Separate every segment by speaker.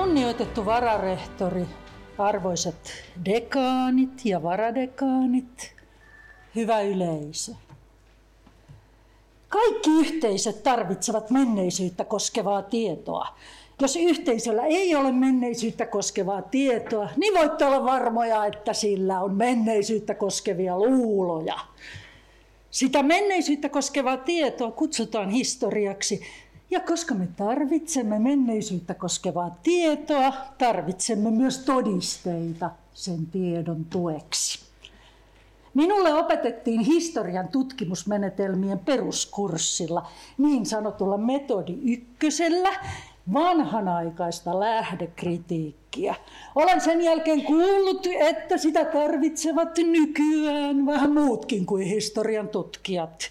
Speaker 1: Kunnioitettu vararehtori, arvoisat dekaanit ja varadekaanit, hyvä yleisö. Kaikki yhteisöt tarvitsevat menneisyyttä koskevaa tietoa. Jos yhteisöllä ei ole menneisyyttä koskevaa tietoa, niin voitte olla varmoja, että sillä on menneisyyttä koskevia luuloja. Sitä menneisyyttä koskevaa tietoa kutsutaan historiaksi, ja koska me tarvitsemme menneisyyttä koskevaa tietoa, tarvitsemme myös todisteita sen tiedon tueksi. Minulle opetettiin historian tutkimusmenetelmien peruskurssilla, niin sanotulla metodi ykkösellä, vanhanaikaista lähdekritiikkiä. Olen sen jälkeen kuullut, että sitä tarvitsevat nykyään vähän muutkin kuin historian tutkijat.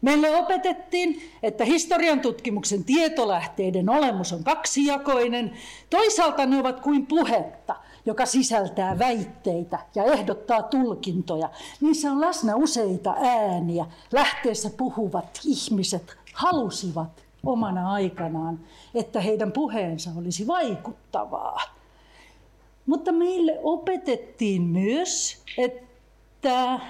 Speaker 1: Meille opetettiin, että historian tutkimuksen tietolähteiden olemus on kaksijakoinen. Toisaalta ne ovat kuin puhetta, joka sisältää väitteitä ja ehdottaa tulkintoja. Niissä on läsnä useita ääniä. Lähteessä puhuvat ihmiset halusivat omana aikanaan, että heidän puheensa olisi vaikuttavaa. Mutta meille opetettiin myös, että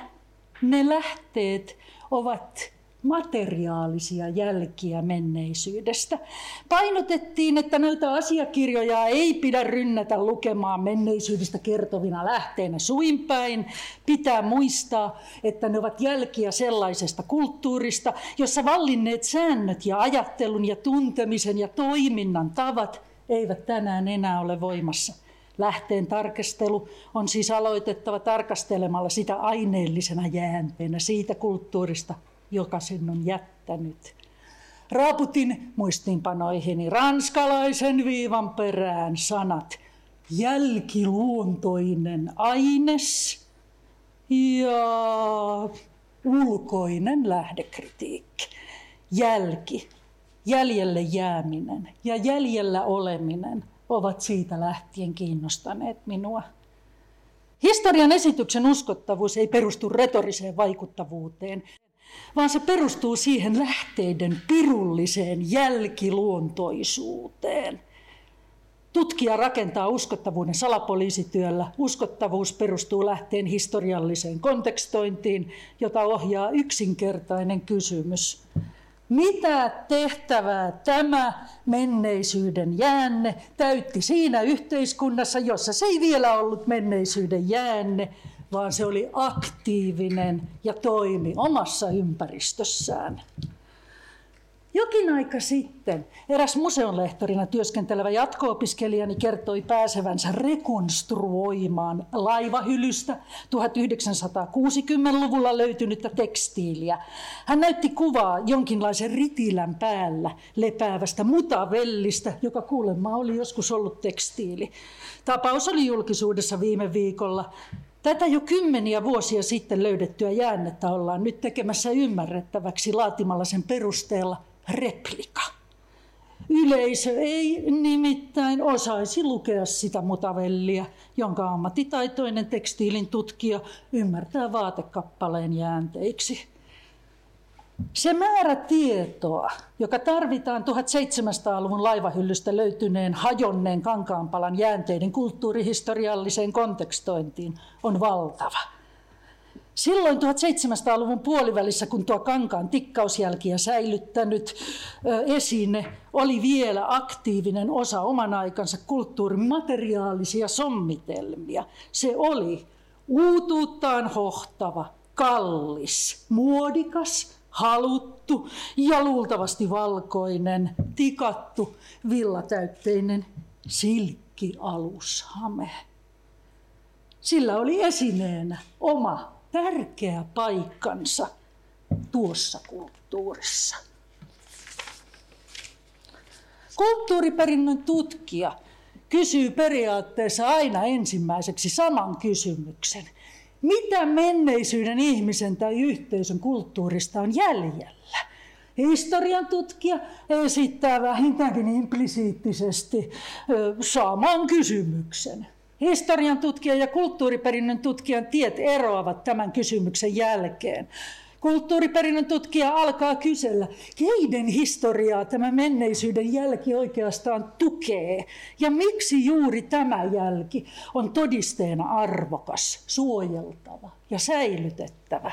Speaker 1: ne lähteet ovat materiaalisia jälkiä menneisyydestä. Painotettiin, että näitä asiakirjoja ei pidä rynnätä lukemaan menneisyydestä kertovina lähteenä suinpäin. Pitää muistaa, että ne ovat jälkiä sellaisesta kulttuurista, jossa vallinneet säännöt ja ajattelun ja tuntemisen ja toiminnan tavat eivät tänään enää ole voimassa. Lähteen tarkastelu on siis aloitettava tarkastelemalla sitä aineellisena jäänteenä siitä kulttuurista, joka sen on jättänyt. Raaputin muistiinpanoihini ranskalaisen viivan perään sanat jälkiluontoinen aines ja ulkoinen lähdekritiikki. Jälki, jäljelle jääminen ja jäljellä oleminen ovat siitä lähtien kiinnostaneet minua. Historian esityksen uskottavuus ei perustu retoriseen vaikuttavuuteen, vaan se perustuu siihen lähteiden pirulliseen jälkiluontoisuuteen. Tutkija rakentaa uskottavuuden salapoliisityöllä. Uskottavuus perustuu lähteen historialliseen kontekstointiin, jota ohjaa yksinkertainen kysymys. Mitä tehtävää tämä menneisyyden jäänne täytti siinä yhteiskunnassa, jossa se ei vielä ollut menneisyyden jäänne, vaan se oli aktiivinen ja toimi omassa ympäristössään. Jokin aika sitten eräs museonlehtorina työskentelevä jatko-opiskelijani kertoi pääsevänsä rekonstruoimaan laivahylystä 1960-luvulla löytynyttä tekstiiliä. Hän näytti kuvaa jonkinlaisen ritilän päällä lepäävästä mutavellistä, joka kuulemma oli joskus ollut tekstiili. Tapaus oli julkisuudessa viime viikolla Tätä jo kymmeniä vuosia sitten löydettyä jäännettä ollaan nyt tekemässä ymmärrettäväksi laatimalla sen perusteella replika. Yleisö ei nimittäin osaisi lukea sitä mutavellia, jonka ammattitaitoinen tekstiilin tutkija ymmärtää vaatekappaleen jäänteiksi. Se määrä tietoa, joka tarvitaan 1700-luvun laivahyllystä löytyneen hajonneen kankaanpalan jäänteiden kulttuurihistorialliseen kontekstointiin, on valtava. Silloin 1700-luvun puolivälissä, kun tuo kankaan tikkausjälkiä säilyttänyt esine oli vielä aktiivinen osa oman aikansa kulttuurin materiaalisia sommitelmia. Se oli uutuuttaan hohtava, kallis, muodikas, haluttu ja luultavasti valkoinen, tikattu, villatäytteinen silkkialushame. Sillä oli esineenä oma tärkeä paikkansa tuossa kulttuurissa. Kulttuuriperinnön tutkija kysyy periaatteessa aina ensimmäiseksi saman kysymyksen – mitä menneisyyden ihmisen tai yhteisön kulttuurista on jäljellä? Historian tutkija esittää vähintäänkin implisiittisesti saman kysymyksen. Historian tutkija ja kulttuuriperinnön tutkijan tiet eroavat tämän kysymyksen jälkeen. Kulttuuriperinnön tutkija alkaa kysellä, keiden historiaa tämä menneisyyden jälki oikeastaan tukee ja miksi juuri tämä jälki on todisteena arvokas, suojeltava ja säilytettävä.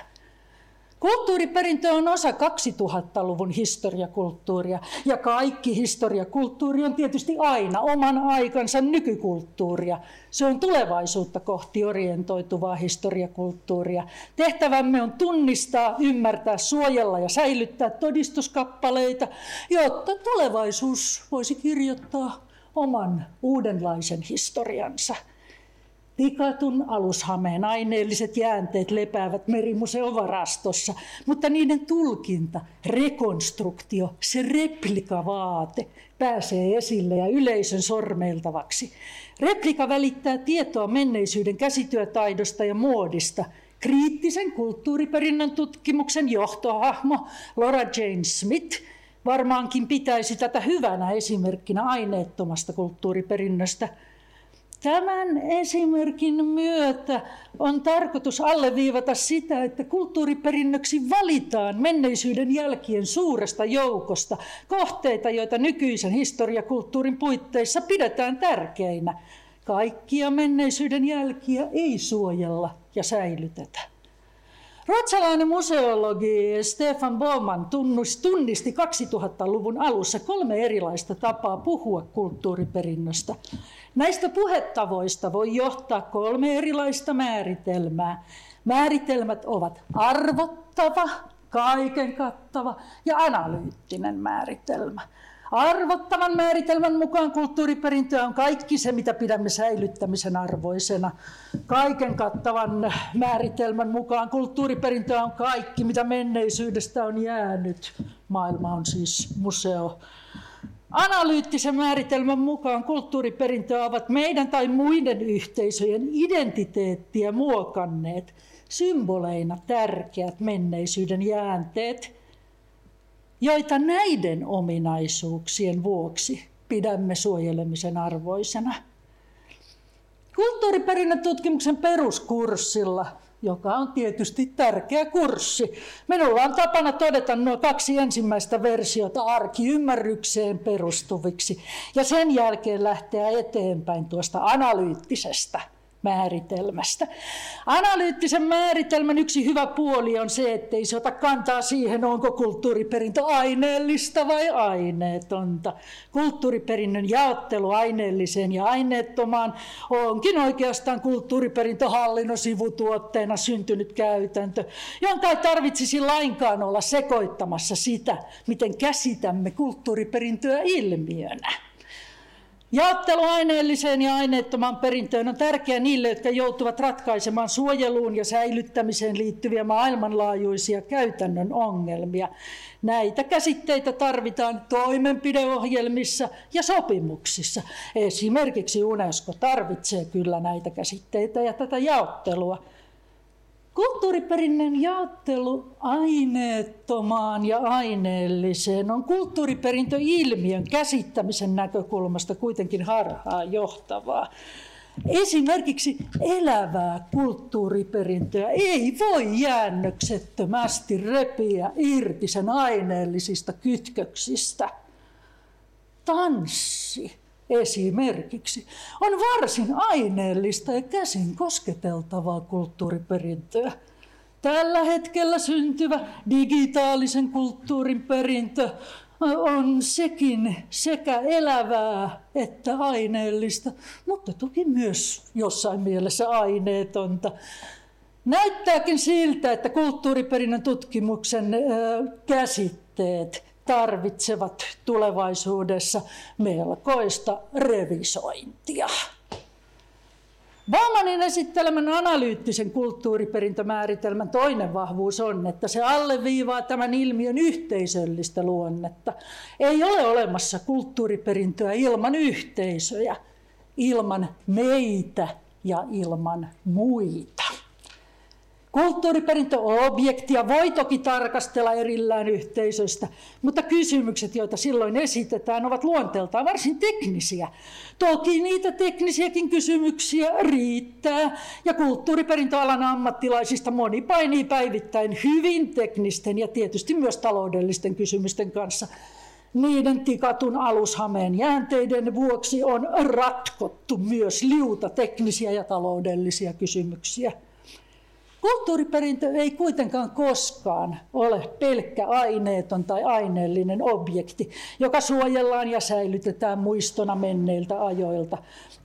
Speaker 1: Kulttuuriperintö on osa 2000-luvun historiakulttuuria ja kaikki historiakulttuuri on tietysti aina oman aikansa nykykulttuuria. Se on tulevaisuutta kohti orientoituvaa historiakulttuuria. Tehtävämme on tunnistaa, ymmärtää, suojella ja säilyttää todistuskappaleita, jotta tulevaisuus voisi kirjoittaa oman uudenlaisen historiansa. Tikatun alushameen aineelliset jäänteet lepäävät merimuseovarastossa, mutta niiden tulkinta, rekonstruktio, se replikavaate pääsee esille ja yleisön sormeiltavaksi. Replika välittää tietoa menneisyyden käsityötaidosta ja muodista. Kriittisen kulttuuriperinnön tutkimuksen johtohahmo Laura Jane Smith varmaankin pitäisi tätä hyvänä esimerkkinä aineettomasta kulttuuriperinnöstä – Tämän esimerkin myötä on tarkoitus alleviivata sitä, että kulttuuriperinnöksi valitaan menneisyyden jälkien suuresta joukosta kohteita, joita nykyisen historiakulttuurin puitteissa pidetään tärkeinä. Kaikkia menneisyyden jälkiä ei suojella ja säilytetä. Ruotsalainen museologi Stefan Bauman tunnisti 2000-luvun alussa kolme erilaista tapaa puhua kulttuuriperinnöstä. Näistä puhetavoista voi johtaa kolme erilaista määritelmää. Määritelmät ovat arvottava, kaiken kattava ja analyyttinen määritelmä. Arvottavan määritelmän mukaan kulttuuriperintöä on kaikki se, mitä pidämme säilyttämisen arvoisena. Kaiken kattavan määritelmän mukaan kulttuuriperintöä on kaikki, mitä menneisyydestä on jäänyt. Maailma on siis museo. Analyyttisen määritelmän mukaan kulttuuriperintöä ovat meidän tai muiden yhteisöjen identiteettiä muokanneet symboleina tärkeät menneisyyden jäänteet – joita näiden ominaisuuksien vuoksi pidämme suojelemisen arvoisena. Kulttuuriperinnötutkimuksen peruskurssilla, joka on tietysti tärkeä kurssi, minulla on tapana todeta nuo kaksi ensimmäistä versiota arkiymmärrykseen perustuviksi ja sen jälkeen lähteä eteenpäin tuosta analyyttisestä – määritelmästä. Analyyttisen määritelmän yksi hyvä puoli on se, ettei se ota kantaa siihen, onko kulttuuriperintö aineellista vai aineetonta. Kulttuuriperinnön jaottelu aineelliseen ja aineettomaan onkin oikeastaan kulttuuriperintöhallinnon sivutuotteena syntynyt käytäntö, jonka ei tarvitsisi lainkaan olla sekoittamassa sitä, miten käsitämme kulttuuriperintöä ilmiönä. Jaottelu aineelliseen ja aineettoman perintöön on tärkeä niille, jotka joutuvat ratkaisemaan suojeluun ja säilyttämiseen liittyviä maailmanlaajuisia käytännön ongelmia. Näitä käsitteitä tarvitaan toimenpideohjelmissa ja sopimuksissa. Esimerkiksi UNESCO tarvitsee kyllä näitä käsitteitä ja tätä jaottelua. Kulttuuriperinnön jaottelu aineettomaan ja aineelliseen on kulttuuriperintöilmiön käsittämisen näkökulmasta kuitenkin harhaa johtavaa. Esimerkiksi elävää kulttuuriperintöä ei voi jäännöksettömästi repiä irti sen aineellisista kytköksistä. Tanssi esimerkiksi on varsin aineellista ja käsin kosketeltavaa kulttuuriperintöä. Tällä hetkellä syntyvä digitaalisen kulttuurin perintö on sekin sekä elävää että aineellista, mutta toki myös jossain mielessä aineetonta. Näyttääkin siltä, että kulttuuriperinnön tutkimuksen käsitteet tarvitsevat tulevaisuudessa melkoista revisointia. Baumanin esittelemän analyyttisen kulttuuriperintömääritelmän toinen vahvuus on, että se alleviivaa tämän ilmiön yhteisöllistä luonnetta. Ei ole olemassa kulttuuriperintöä ilman yhteisöjä, ilman meitä ja ilman muita. Kulttuuriperintöobjektia voi toki tarkastella erillään yhteisöstä, mutta kysymykset, joita silloin esitetään, ovat luonteeltaan varsin teknisiä. Toki niitä teknisiäkin kysymyksiä riittää, ja kulttuuriperintöalan ammattilaisista moni painii päivittäin hyvin teknisten ja tietysti myös taloudellisten kysymysten kanssa. Niiden tikatun alushameen jäänteiden vuoksi on ratkottu myös liuta teknisiä ja taloudellisia kysymyksiä. Kulttuuriperintö ei kuitenkaan koskaan ole pelkkä aineeton tai aineellinen objekti, joka suojellaan ja säilytetään muistona menneiltä ajoilta.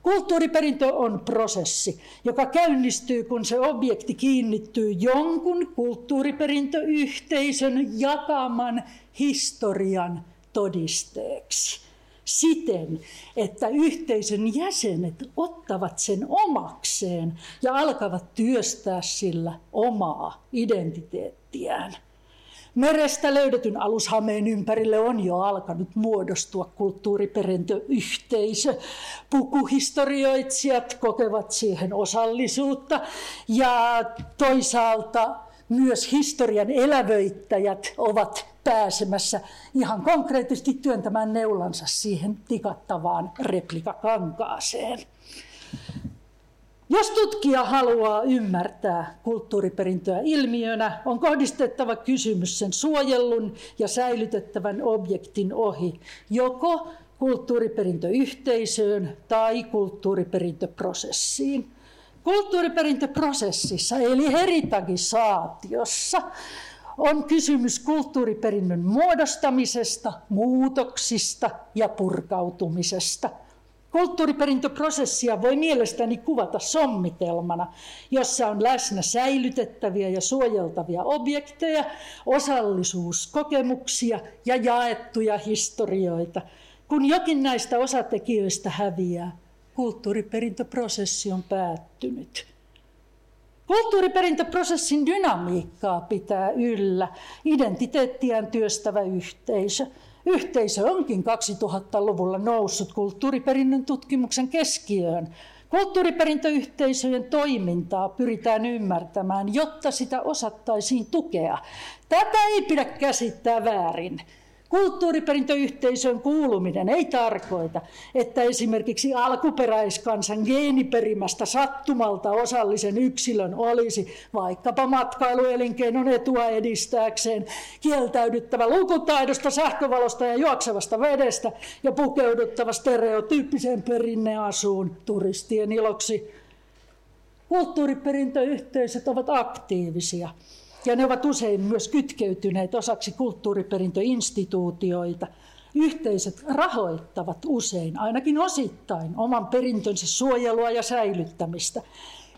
Speaker 1: Kulttuuriperintö on prosessi, joka käynnistyy, kun se objekti kiinnittyy jonkun kulttuuriperintöyhteisön jakaman historian todisteeksi siten, että yhteisön jäsenet ottavat sen omakseen ja alkavat työstää sillä omaa identiteettiään. Merestä löydetyn alushameen ympärille on jo alkanut muodostua kulttuuriperintöyhteisö. Pukuhistorioitsijat kokevat siihen osallisuutta ja toisaalta myös historian elävöittäjät ovat pääsemässä ihan konkreettisesti työntämään neulansa siihen tikattavaan replikakankaaseen. Jos tutkija haluaa ymmärtää kulttuuriperintöä ilmiönä, on kohdistettava kysymys sen suojellun ja säilytettävän objektin ohi, joko kulttuuriperintöyhteisöön tai kulttuuriperintöprosessiin. Kulttuuriperintöprosessissa eli heritagisaatiossa on kysymys kulttuuriperinnön muodostamisesta, muutoksista ja purkautumisesta. Kulttuuriperintöprosessia voi mielestäni kuvata sommitelmana, jossa on läsnä säilytettäviä ja suojeltavia objekteja, osallisuuskokemuksia ja jaettuja historioita. Kun jokin näistä osatekijöistä häviää, kulttuuriperintöprosessi on päättynyt. Kulttuuriperintöprosessin dynamiikkaa pitää yllä identiteettiään työstävä yhteisö. Yhteisö onkin 2000-luvulla noussut kulttuuriperinnön tutkimuksen keskiöön. Kulttuuriperintöyhteisöjen toimintaa pyritään ymmärtämään, jotta sitä osattaisiin tukea. Tätä ei pidä käsittää väärin. Kulttuuriperintöyhteisön kuuluminen ei tarkoita, että esimerkiksi alkuperäiskansan geeniperimästä sattumalta osallisen yksilön olisi vaikkapa matkailuelinkeinon etua edistääkseen kieltäydyttävä lukutaidosta, sähkövalosta ja juoksevasta vedestä ja pukeuduttava stereotyyppiseen perinneasuun turistien iloksi. Kulttuuriperintöyhteisöt ovat aktiivisia ja ne ovat usein myös kytkeytyneet osaksi kulttuuriperintöinstituutioita. Yhteisöt rahoittavat usein, ainakin osittain, oman perintönsä suojelua ja säilyttämistä.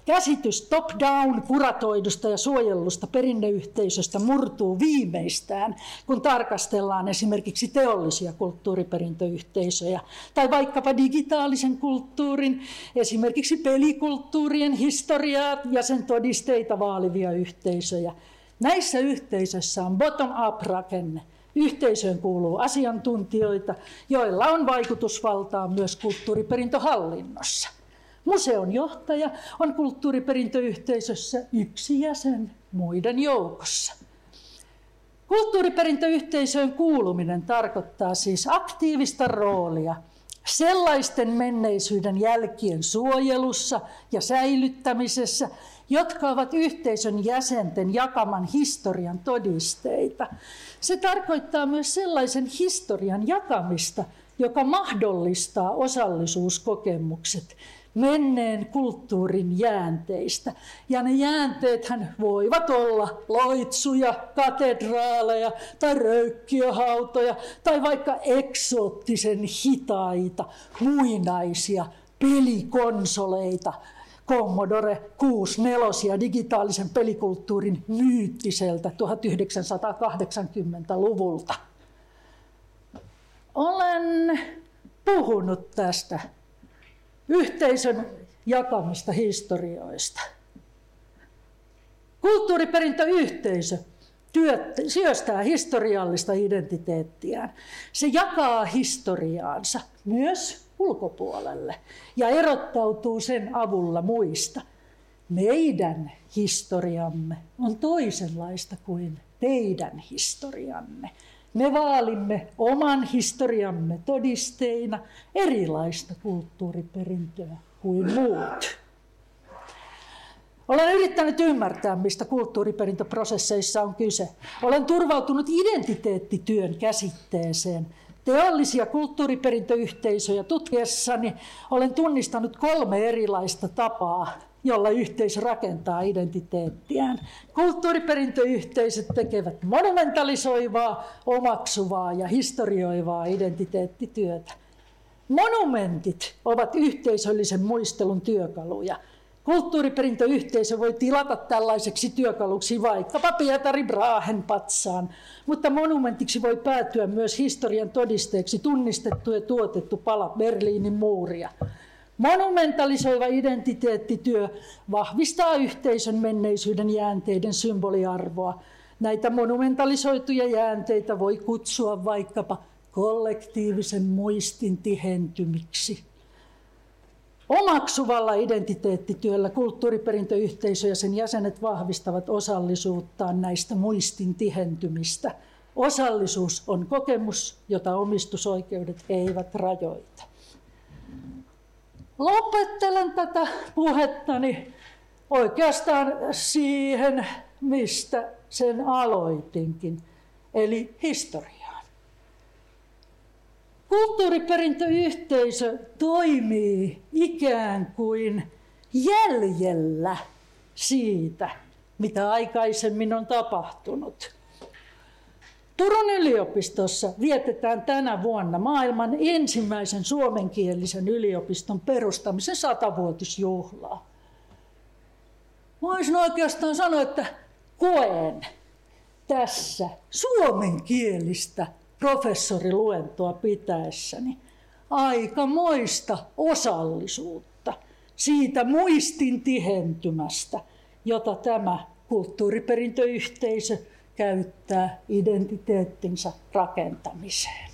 Speaker 1: Käsitys top-down kuratoidusta ja suojellusta perinneyhteisöstä murtuu viimeistään, kun tarkastellaan esimerkiksi teollisia kulttuuriperintöyhteisöjä tai vaikkapa digitaalisen kulttuurin, esimerkiksi pelikulttuurien historiaa ja sen todisteita vaalivia yhteisöjä. Näissä yhteisöissä on bottom-up-rakenne. Yhteisöön kuuluu asiantuntijoita, joilla on vaikutusvaltaa myös kulttuuriperintöhallinnossa. Museon johtaja on kulttuuriperintöyhteisössä yksi jäsen muiden joukossa. Kulttuuriperintöyhteisöön kuuluminen tarkoittaa siis aktiivista roolia sellaisten menneisyyden jälkien suojelussa ja säilyttämisessä, jotka ovat yhteisön jäsenten jakaman historian todisteita. Se tarkoittaa myös sellaisen historian jakamista, joka mahdollistaa osallisuuskokemukset menneen kulttuurin jäänteistä. Ja ne jäänteethän voivat olla loitsuja, katedraaleja tai röykkiöhautoja tai vaikka eksoottisen hitaita, muinaisia pelikonsoleita, Commodore 64 digitaalisen pelikulttuurin myyttiseltä 1980-luvulta. Olen puhunut tästä yhteisön jakamista historioista. Kulttuuriperintöyhteisö syöstää historiallista identiteettiään. Se jakaa historiaansa myös ulkopuolelle ja erottautuu sen avulla muista. Meidän historiamme on toisenlaista kuin teidän historianne. Me vaalimme oman historiamme todisteina erilaista kulttuuriperintöä kuin muut. Olen yrittänyt ymmärtää, mistä kulttuuriperintöprosesseissa on kyse. Olen turvautunut identiteettityön käsitteeseen. Teollisia kulttuuriperintöyhteisöjä tutkiessani olen tunnistanut kolme erilaista tapaa, jolla yhteisö rakentaa identiteettiään. Kulttuuriperintöyhteisöt tekevät monumentalisoivaa, omaksuvaa ja historioivaa identiteettityötä. Monumentit ovat yhteisöllisen muistelun työkaluja – Kulttuuriperintöyhteisö voi tilata tällaiseksi työkaluksi vaikkapa Pietari Brahen patsaan, mutta monumentiksi voi päätyä myös historian todisteeksi tunnistettu ja tuotettu pala Berliinin muuria. Monumentalisoiva identiteettityö vahvistaa yhteisön menneisyyden jäänteiden symboliarvoa. Näitä monumentalisoituja jäänteitä voi kutsua vaikkapa kollektiivisen muistin tihentymiksi. Omaksuvalla identiteettityöllä kulttuuriperintöyhteisö ja sen jäsenet vahvistavat osallisuuttaan näistä muistin tihentymistä. Osallisuus on kokemus, jota omistusoikeudet eivät rajoita. Lopettelen tätä puhettani oikeastaan siihen, mistä sen aloitinkin, eli historia. Kulttuuriperintöyhteisö toimii ikään kuin jäljellä siitä, mitä aikaisemmin on tapahtunut. Turun yliopistossa vietetään tänä vuonna maailman ensimmäisen suomenkielisen yliopiston perustamisen satavuotisjuhlaa. Voisin oikeastaan sanoa, että koen tässä suomenkielistä professoriluentoa pitäessäni aika moista osallisuutta siitä muistin tihentymästä, jota tämä kulttuuriperintöyhteisö käyttää identiteettinsä rakentamiseen.